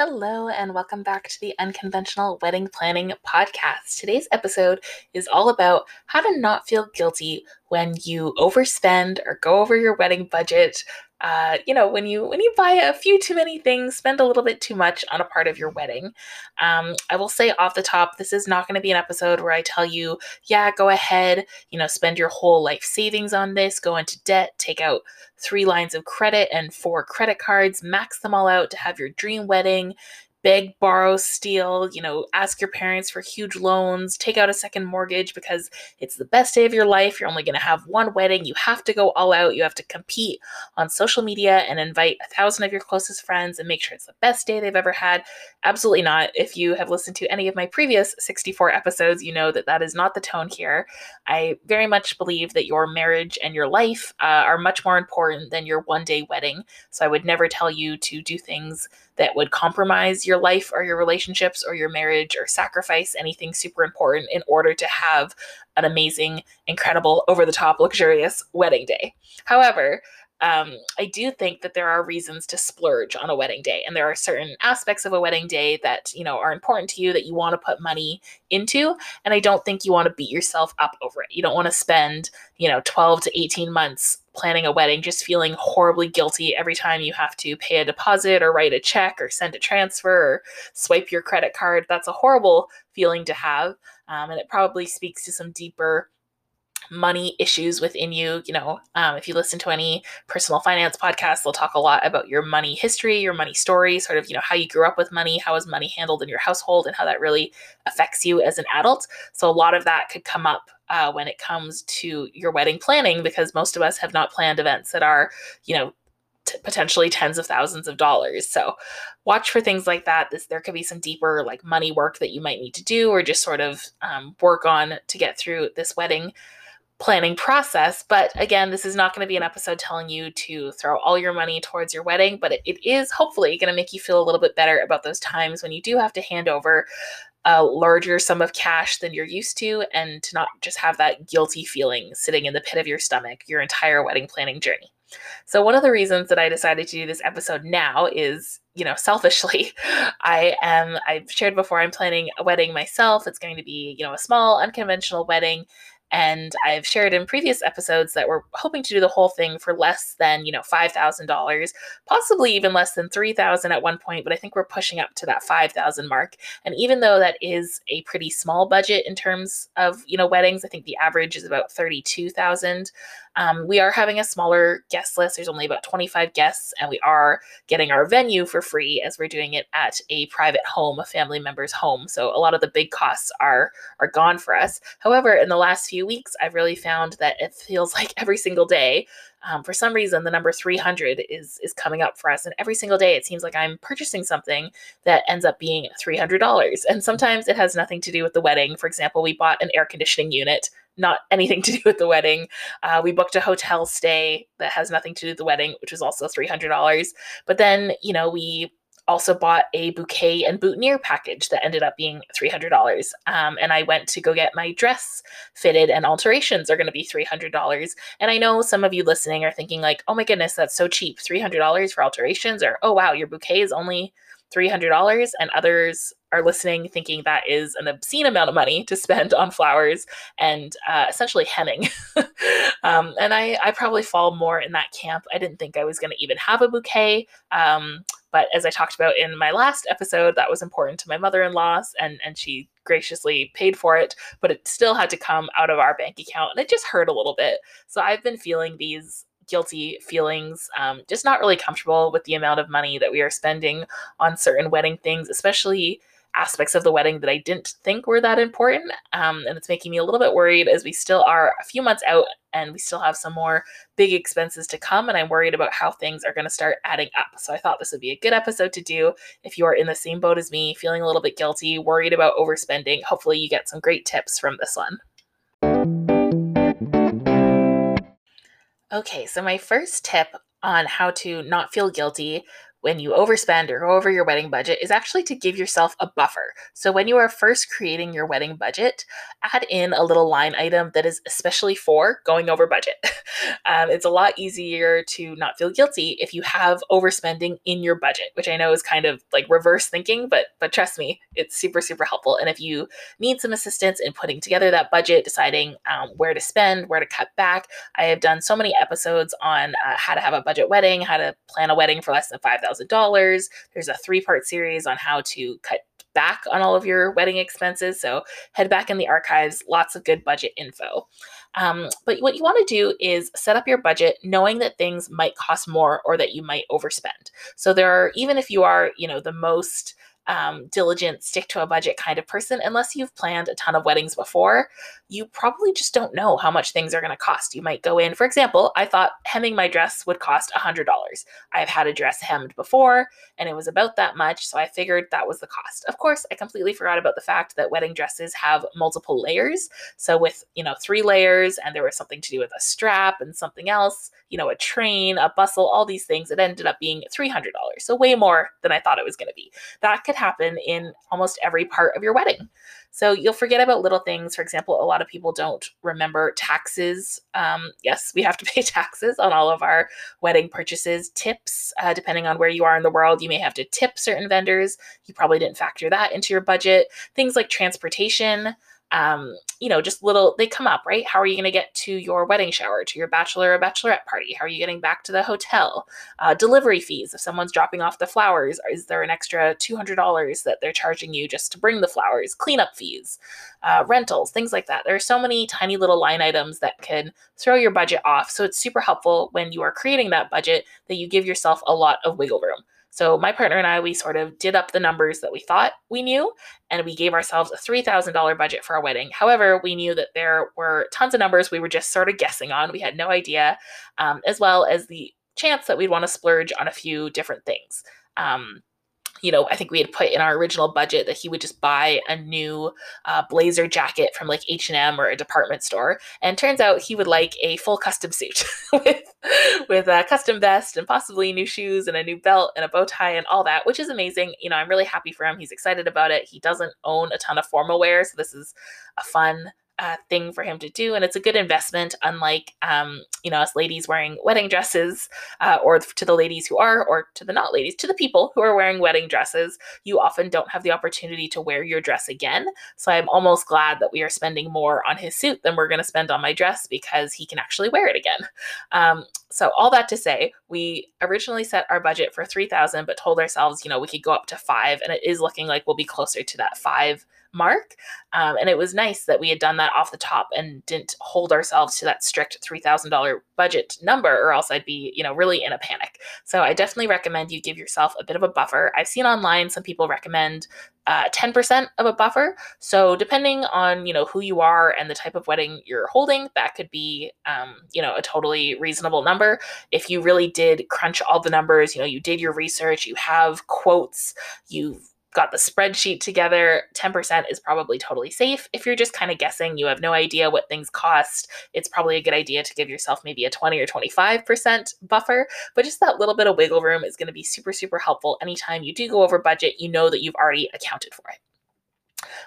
Hello, and welcome back to the Unconventional Wedding Planning Podcast. Today's episode is all about how to not feel guilty when you overspend or go over your wedding budget uh, you know when you when you buy a few too many things spend a little bit too much on a part of your wedding. Um, i will say off the top this is not going to be an episode where i tell you yeah go ahead you know spend your whole life savings on this go into debt take out three lines of credit and four credit cards max them all out to have your dream wedding beg, borrow, steal, you know, ask your parents for huge loans, take out a second mortgage because it's the best day of your life. You're only going to have one wedding. You have to go all out. You have to compete on social media and invite a thousand of your closest friends and make sure it's the best day they've ever had. Absolutely not. If you have listened to any of my previous 64 episodes, you know that that is not the tone here. I very much believe that your marriage and your life uh, are much more important than your one day wedding. So I would never tell you to do things that would compromise your life or your relationships or your marriage or sacrifice anything super important in order to have an amazing, incredible, over the top, luxurious wedding day. However, um, I do think that there are reasons to splurge on a wedding day, and there are certain aspects of a wedding day that you know are important to you that you want to put money into, and I don't think you want to beat yourself up over it. You don't want to spend you know 12 to 18 months planning a wedding just feeling horribly guilty every time you have to pay a deposit or write a check or send a transfer or swipe your credit card. That's a horrible feeling to have, um, and it probably speaks to some deeper money issues within you. You know, um, if you listen to any personal finance podcasts, they'll talk a lot about your money history, your money story, sort of, you know, how you grew up with money, how is money handled in your household, and how that really affects you as an adult. So a lot of that could come up uh, when it comes to your wedding planning because most of us have not planned events that are, you know, potentially tens of thousands of dollars. So watch for things like that. This there could be some deeper like money work that you might need to do or just sort of um, work on to get through this wedding planning process. But again, this is not going to be an episode telling you to throw all your money towards your wedding, but it, it is hopefully going to make you feel a little bit better about those times when you do have to hand over a larger sum of cash than you're used to and to not just have that guilty feeling sitting in the pit of your stomach your entire wedding planning journey. So one of the reasons that I decided to do this episode now is, you know, selfishly, I am I've shared before I'm planning a wedding myself. It's going to be, you know, a small unconventional wedding and I've shared in previous episodes that we're hoping to do the whole thing for less than, you know, $5,000, possibly even less than 3,000 at one point, but I think we're pushing up to that 5,000 mark. And even though that is a pretty small budget in terms of, you know, weddings, I think the average is about 32,000. Um, we are having a smaller guest list. There's only about 25 guests, and we are getting our venue for free as we're doing it at a private home, a family member's home. So a lot of the big costs are are gone for us. However, in the last few weeks, I've really found that it feels like every single day um, for some reason the number 300 is is coming up for us and every single day it seems like i'm purchasing something that ends up being $300 and sometimes it has nothing to do with the wedding for example we bought an air conditioning unit not anything to do with the wedding. Uh, we booked a hotel stay that has nothing to do with the wedding, which was also $300. But then, you know, we also bought a bouquet and boutonniere package that ended up being $300. Um, and I went to go get my dress fitted, and alterations are going to be $300. And I know some of you listening are thinking, like, oh my goodness, that's so cheap $300 for alterations, or oh wow, your bouquet is only $300 and others are listening thinking that is an obscene amount of money to spend on flowers and uh, essentially hemming. Um, and I, I probably fall more in that camp. I didn't think i was going to even have a bouquet um, but as i talked about in my last episode that was important to my mother-in-law and, and she graciously paid for it but it still had to come out of our bank account and it just hurt a little bit. So i've been feeling these guilty feelings, um, just not really comfortable with the amount of money that we are spending on certain wedding things, especially aspects of the wedding that I didn't think were that important. Um, and it's making me a little bit worried as we still are a few months out and we still have some more big expenses to come. And I'm worried about how things are going to start adding up. So I thought this would be a good episode to do if you are in the same boat as me, feeling a little bit guilty, worried about overspending. Hopefully, you get some great tips from this one. Okay, so my first tip on how to not feel guilty when you overspend or go over your wedding budget is actually to give yourself a buffer. So, when you are first creating your wedding budget, add in a little line item that is especially for going over budget. um, it's a lot easier to not feel guilty if you have overspending in your budget, which I know is kind of like reverse thinking, but but trust me, it's super super helpful. And if you need some assistance in putting together that budget, deciding um, where to spend, where to cut back, I have done so many episodes on uh, how to have a budget wedding, how to plan a wedding for less than five thousand $1,000. There's a three part series on how to cut back on all of your wedding expenses. So head back in the archives, lots of good budget info. Um, but what you want to do is set up your budget knowing that things might cost more or that you might overspend. So there are, even if you are, you know, the most um, diligent, stick to a budget kind of person, unless you've planned a ton of weddings before, you probably just don't know how much things are going to cost. You might go in, for example, I thought hemming my dress would cost $100. I've had a dress hemmed before and it was about that much, so I figured that was the cost. Of course, I completely forgot about the fact that wedding dresses have multiple layers. So with, you know, three layers and there was something to do with a strap and something else, you know, a train, a bustle, all these things, it ended up being $300. So way more than I thought it was going to be. That could happen in almost every part of your wedding. So you'll forget about little things. For example, a lot of people don't remember taxes. Um, yes, we have to pay taxes on all of our wedding purchases. Tips, uh, depending on where you are in the world, you may have to tip certain vendors. You probably didn't factor that into your budget. Things like transportation um, you know, just little, they come up, right? How are you going to get to your wedding shower, to your bachelor or bachelorette party? How are you getting back to the hotel? Uh, delivery fees. If someone's dropping off the flowers, is there an extra $200 that they're charging you just to bring the flowers? Cleanup fees, uh, rentals, things like that. There are so many tiny little line items that can throw your budget off. So it's super helpful when you are creating that budget that you give yourself a lot of wiggle room. So my partner and I, we sort of did up the numbers that we thought we knew, and we gave ourselves a $3,000 budget for our wedding. However, we knew that there were tons of numbers we were just sort of guessing on. We had no idea, um, as well as the chance that we'd want to splurge on a few different things. Um, you know, I think we had put in our original budget that he would just buy a new uh, blazer jacket from like H and M or a department store, and turns out he would like a full custom suit with with a custom vest and possibly new shoes and a new belt and a bow tie and all that, which is amazing. You know, I'm really happy for him. He's excited about it. He doesn't own a ton of formal wear, so this is a fun uh, thing for him to do, and it's a good investment. Unlike, um, you know, us ladies wearing wedding dresses, uh, or to the ladies who are, or to the not ladies, to the people who are wearing wedding dresses, you often don't have the opportunity to wear your dress again. So I'm almost glad that we are spending more on his suit than we're going to spend on my dress because he can actually wear it again. Um, so all that to say, we originally set our budget for three thousand, but told ourselves, you know, we could go up to five, and it is looking like we'll be closer to that five mark. Um, and it was nice that we had done that off the top and didn't hold ourselves to that strict $3,000 budget number, or else I'd be, you know, really in a panic. So I definitely recommend you give yourself a bit of a buffer. I've seen online some people recommend uh, 10% of a buffer. So depending on, you know, who you are and the type of wedding you're holding, that could be, um, you know, a totally reasonable number. If you really did crunch all the numbers, you know, you did your research, you have quotes, you've got the spreadsheet together, 10% is probably totally safe. If you're just kind of guessing, you have no idea what things cost, it's probably a good idea to give yourself maybe a 20 or 25% buffer. But just that little bit of wiggle room is going to be super, super helpful. Anytime you do go over budget, you know that you've already accounted for it.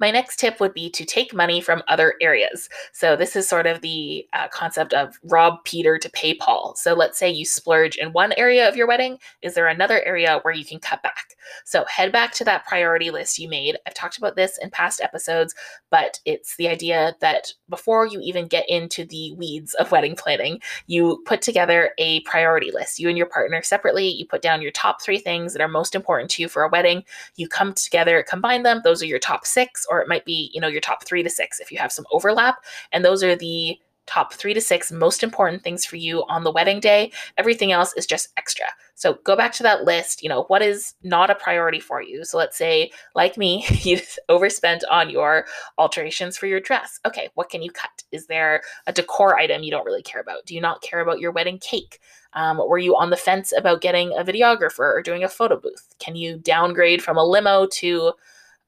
My next tip would be to take money from other areas. So, this is sort of the uh, concept of rob Peter to pay Paul. So, let's say you splurge in one area of your wedding. Is there another area where you can cut back? So, head back to that priority list you made. I've talked about this in past episodes, but it's the idea that before you even get into the weeds of wedding planning, you put together a priority list. You and your partner separately, you put down your top three things that are most important to you for a wedding. You come together, combine them. Those are your top six, or it might be, you know, your top three to six if you have some overlap. And those are the top three to six most important things for you on the wedding day. Everything else is just extra. So go back to that list. You know, what is not a priority for you? So let's say, like me, you overspent on your alterations for your dress. Okay, what can you cut? Is there a decor item you don't really care about? Do you not care about your wedding cake? Um, were you on the fence about getting a videographer or doing a photo booth? Can you downgrade from a limo to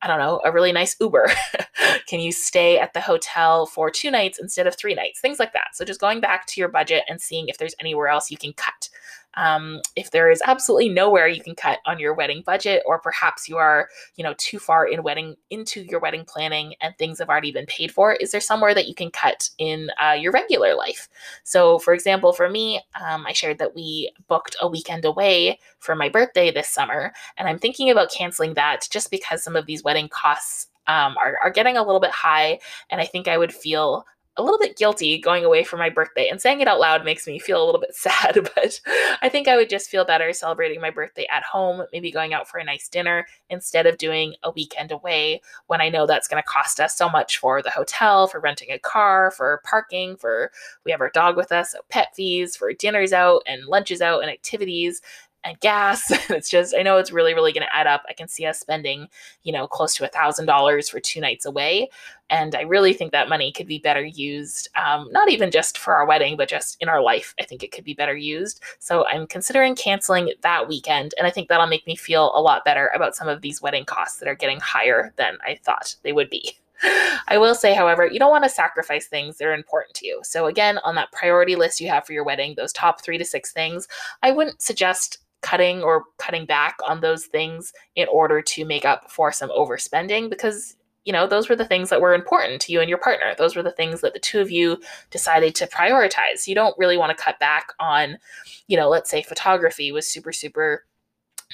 I don't know, a really nice Uber? Can you stay at the hotel for two nights instead of three nights? Things like that. So just going back to your budget and seeing if there's anywhere else you can cut. Um, if there is absolutely nowhere you can cut on your wedding budget, or perhaps you are, you know, too far in wedding into your wedding planning and things have already been paid for, is there somewhere that you can cut in uh, your regular life? So, for example, for me, um, I shared that we booked a weekend away for my birthday this summer, and I'm thinking about canceling that just because some of these wedding costs um, are, are getting a little bit high, and I think I would feel a little bit guilty going away for my birthday and saying it out loud makes me feel a little bit sad but i think i would just feel better celebrating my birthday at home maybe going out for a nice dinner instead of doing a weekend away when i know that's going to cost us so much for the hotel for renting a car for parking for we have our dog with us so pet fees for dinners out and lunches out and activities and gas. it's just, I know it's really, really going to add up. I can see us spending, you know, close to a thousand dollars for two nights away. And I really think that money could be better used, um, not even just for our wedding, but just in our life. I think it could be better used. So I'm considering canceling that weekend. And I think that'll make me feel a lot better about some of these wedding costs that are getting higher than I thought they would be. I will say, however, you don't want to sacrifice things that are important to you. So, again, on that priority list you have for your wedding, those top three to six things, I wouldn't suggest cutting or cutting back on those things in order to make up for some overspending because you know those were the things that were important to you and your partner. Those were the things that the two of you decided to prioritize. You don't really want to cut back on you know let's say photography was super super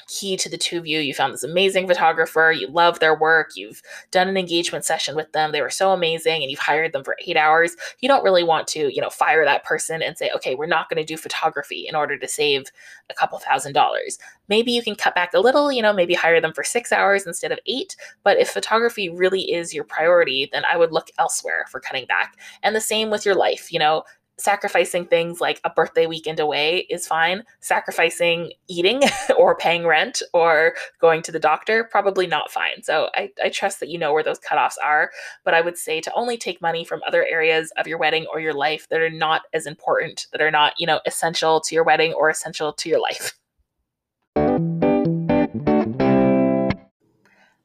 key to the two of you. You found this amazing photographer, you love their work, you've done an engagement session with them, they were so amazing, and you've hired them for eight hours. You don't really want to, you know, fire that person and say, okay, we're not going to do photography in order to save a couple thousand dollars. Maybe you can cut back a little, you know, maybe hire them for six hours instead of eight. But if photography really is your priority, then I would look elsewhere for cutting back. And the same with your life, you know, sacrificing things like a birthday weekend away is fine. Sacrificing eating or paying rent or going to the doctor, probably not fine. So I, I trust that you know where those cutoffs are. But I would say to only take money from other areas of your wedding or your life that are not as important, that are not, you know, essential to your wedding or essential to your life.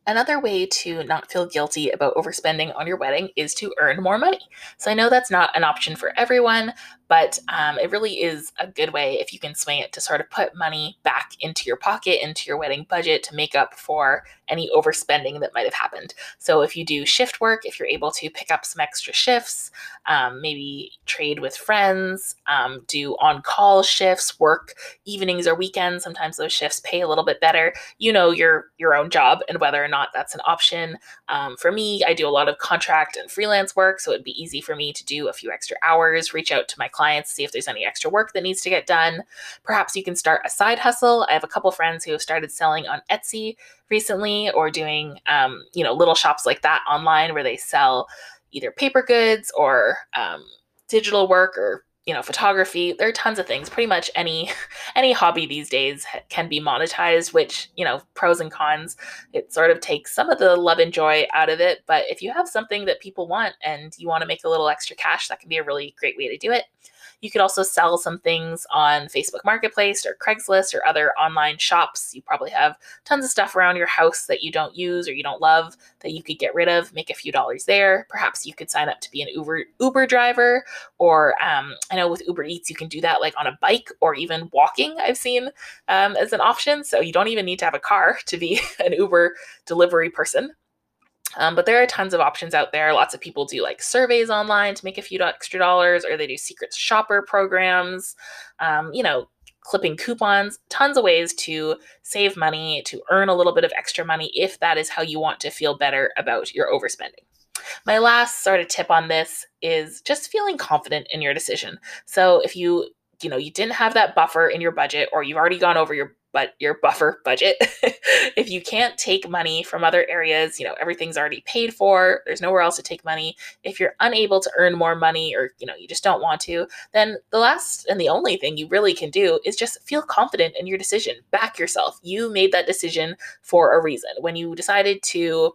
Another way to not feel guilty about overspending on your wedding is to earn more money. So I know that's not an option for everyone, but um, it really is a good way if you can swing it to sort of put money back into your pocket, into your wedding budget to make up for any overspending that might have happened. So if you do shift work, if you're able to pick up some extra shifts, um, maybe trade with friends, um, do on call shifts, work evenings or weekends. Sometimes those shifts pay a little bit better. You know your your own job and whether or not that's an option. Um, for me, I do a lot of contract and freelance work, so it'd be easy for me to do a few extra hours, reach out to my clients, see if there's any extra work that needs to get done. Perhaps you can start a side hustle. I have a couple friends who have started selling on Etsy recently or doing, um, you know, little shops like that online where they sell either paper goods or um, digital work or you know photography there are tons of things. Pretty much any any hobby these days can be monetized which you know pros and cons it sort of takes some of the love and joy out of it. But if you have something that people want and you want to make a little extra cash that can be a really great way to do it you could also sell some things on Facebook Marketplace or Craigslist or other online shops. You probably have tons of stuff around your house that you don't use or you don't love that you could get rid of, make a few dollars there. Perhaps you could sign up to be an Uber Uber driver, or um, I know with Uber Eats you can do that like on a bike or even walking. I've seen um, as an option, so you don't even need to have a car to be an Uber delivery person. Um, but there are tons of options out there. Lots of people do like surveys online to make a few extra dollars, or they do secret shopper programs, um, you know, clipping coupons, tons of ways to save money, to earn a little bit of extra money if that is how you want to feel better about your overspending. My last sort of tip on this is just feeling confident in your decision. So if you you know you didn't have that buffer in your budget or you've already gone over your but your buffer budget. if you can't take money from other areas, you know, everything's already paid for, there's nowhere else to take money. If you're unable to earn more money or, you know, you just don't want to, then the last and the only thing you really can do is just feel confident in your decision. Back yourself. You made that decision for a reason. When you decided to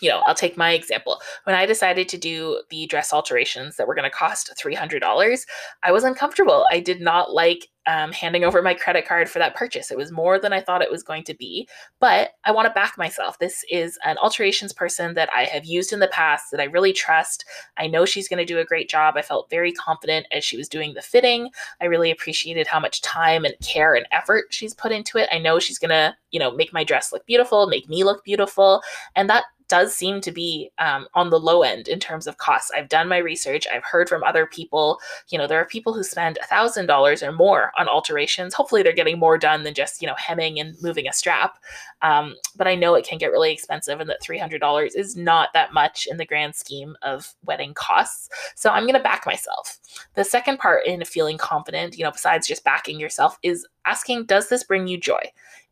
you know, I'll take my example. When I decided to do the dress alterations that were going to cost $300, I was uncomfortable. I did not like um, handing over my credit card for that purchase. It was more than I thought it was going to be, but I want to back myself. This is an alterations person that I have used in the past that I really trust. I know she's going to do a great job. I felt very confident as she was doing the fitting. I really appreciated how much time and care and effort she's put into it. I know she's going to, you know, make my dress look beautiful, make me look beautiful, and that does seem to be um, on the low end in terms of costs. I've done my research. I've heard from other people. You know, there are people who spend thousand dollars or more on alterations. Hopefully, they're getting more done than just you know hemming and moving a strap. Um, but I know it can get really expensive, and that three hundred dollars is not that much in the grand scheme of wedding costs. So I'm going to back myself. The second part in feeling confident, you know, besides just backing yourself, is asking, does this bring you joy?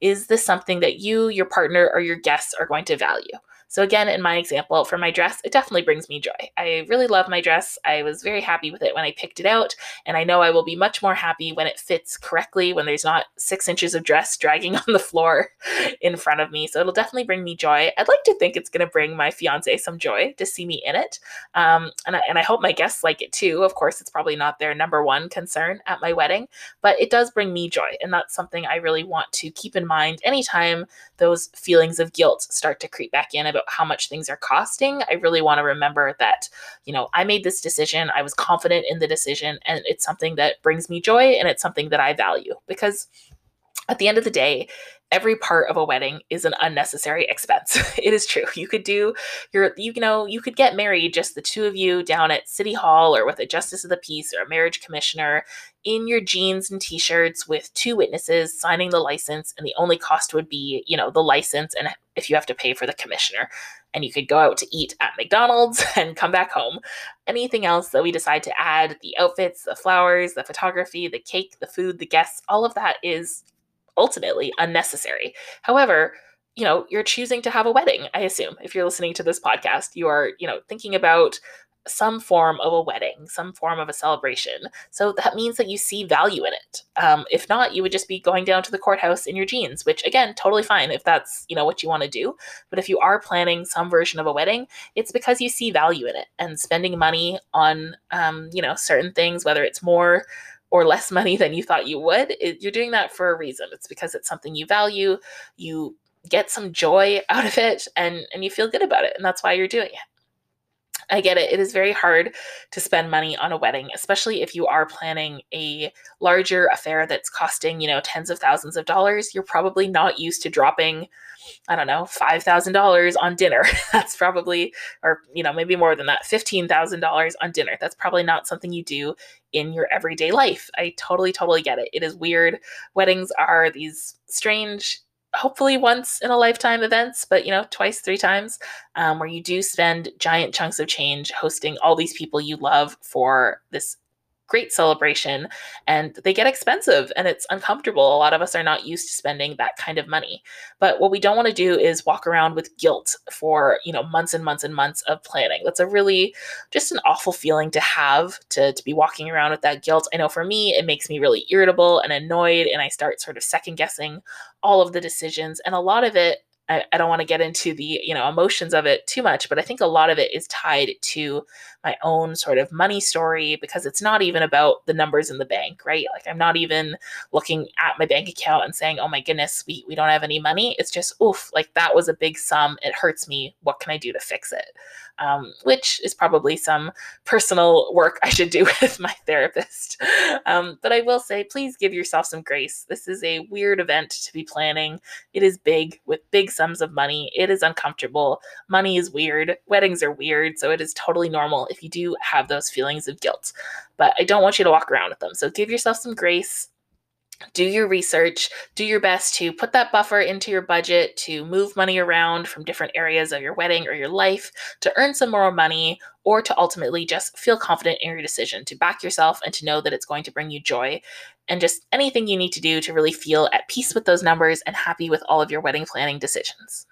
Is this something that you, your partner, or your guests are going to value? So, again, in my example, for my dress, it definitely brings me joy. I really love my dress. I was very happy with it when I picked it out, and I know I will be much more happy when it fits correctly, when there's not six inches of dress dragging on the floor in front of me. So, it'll definitely bring me joy. I'd like to think it's going to bring my fiance some joy to see me in it. Um, and, I, and I hope my guests like it too. Of course, it's probably not their number one concern at my wedding, but it does bring me joy. And that's something I really want to keep in mind anytime those feelings of guilt start to creep back in about how much things are costing, I really want to remember that, you know, I made this decision. I was confident in the decision, and it's something that brings me joy and it's something that I value because at the end of the day, every part of a wedding is an unnecessary expense. it is true. You could do your you know, you could get married just the two of you down at city hall or with a justice of the peace or a marriage commissioner in your jeans and t-shirts with two witnesses signing the license and the only cost would be, you know, the license and if you have to pay for the commissioner. And you could go out to eat at McDonald's and come back home. Anything else that we decide to add, the outfits, the flowers, the photography, the cake, the food, the guests, all of that is ultimately unnecessary. However, you know, you're choosing to have a wedding, I assume. If you're listening to this podcast, you are, you know, thinking about some form of a wedding, some form of a celebration. So that means that you see value in it. Um, if not, you would just be going down to the courthouse in your jeans, which again, totally fine if that's you know what you want to do. But if you are planning some version of a wedding, it's because you see value in it and spending money on um, you know certain things, whether it's more or less money than you thought you would, it, you're doing that for a reason. It's because it's something you value, you get some joy out of it, and and you feel good about it, and that's why you're doing it. I get it. It is very hard to spend money on a wedding, especially if you are planning a larger affair that's costing, you know, tens of thousands of dollars. You're probably not used to dropping, I don't know, $5,000 on dinner. That's probably, or, you know, maybe more than that, $15,000 on dinner. That's probably not something you do in your everyday life. I totally, totally get it. It is weird. Weddings are these strange hopefully once in a lifetime events, but you know, twice, three times, um, where you do spend giant chunks of change hosting all these people you love for this great celebration and they get expensive and it's uncomfortable. A lot of us are not used to spending that kind of money. But what we don't want to do is walk around with guilt for, you know, months and months and months of planning. That's a really just an awful feeling to have to, to be walking around with that guilt. I know for me, it makes me really irritable and annoyed and I start sort of second guessing all of the decisions. And a lot of it I, I don't want to get into the you know emotions of it too much but i think a lot of it is tied to my own sort of money story because it's not even about the numbers in the bank right like i'm not even looking at my bank account and saying oh my goodness we, we don't have any money it's just oof like that was a big sum it hurts me what can i do to fix it um, which is probably some personal work I should do with my therapist. Um, but I will say, please give yourself some grace. This is a weird event to be planning. It is big with big sums of money. It is uncomfortable. Money is weird. Weddings are weird. So it is totally normal if you do have those feelings of guilt. But I don't want you to walk around with them. So give yourself some grace do your research, do your best to put that buffer into your budget to move money around from different areas of your wedding or your life to earn some more money or to ultimately just feel confident in your decision to back yourself and to know that it's going to bring you joy and just anything you need to do to really feel at peace with those numbers and happy with all of your wedding planning decisions.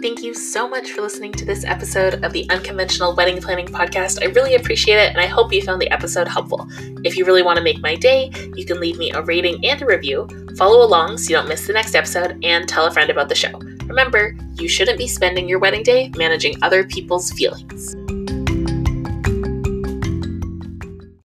Thank you so much for listening to this episode of the Unconventional Wedding Planning Podcast. I really appreciate it, and I hope you found the episode helpful. If you really want to make my day, you can leave me a rating and a review Follow along so you don't miss the next episode and tell a friend about the show. Remember, you shouldn't be spending your wedding day managing other people's feelings.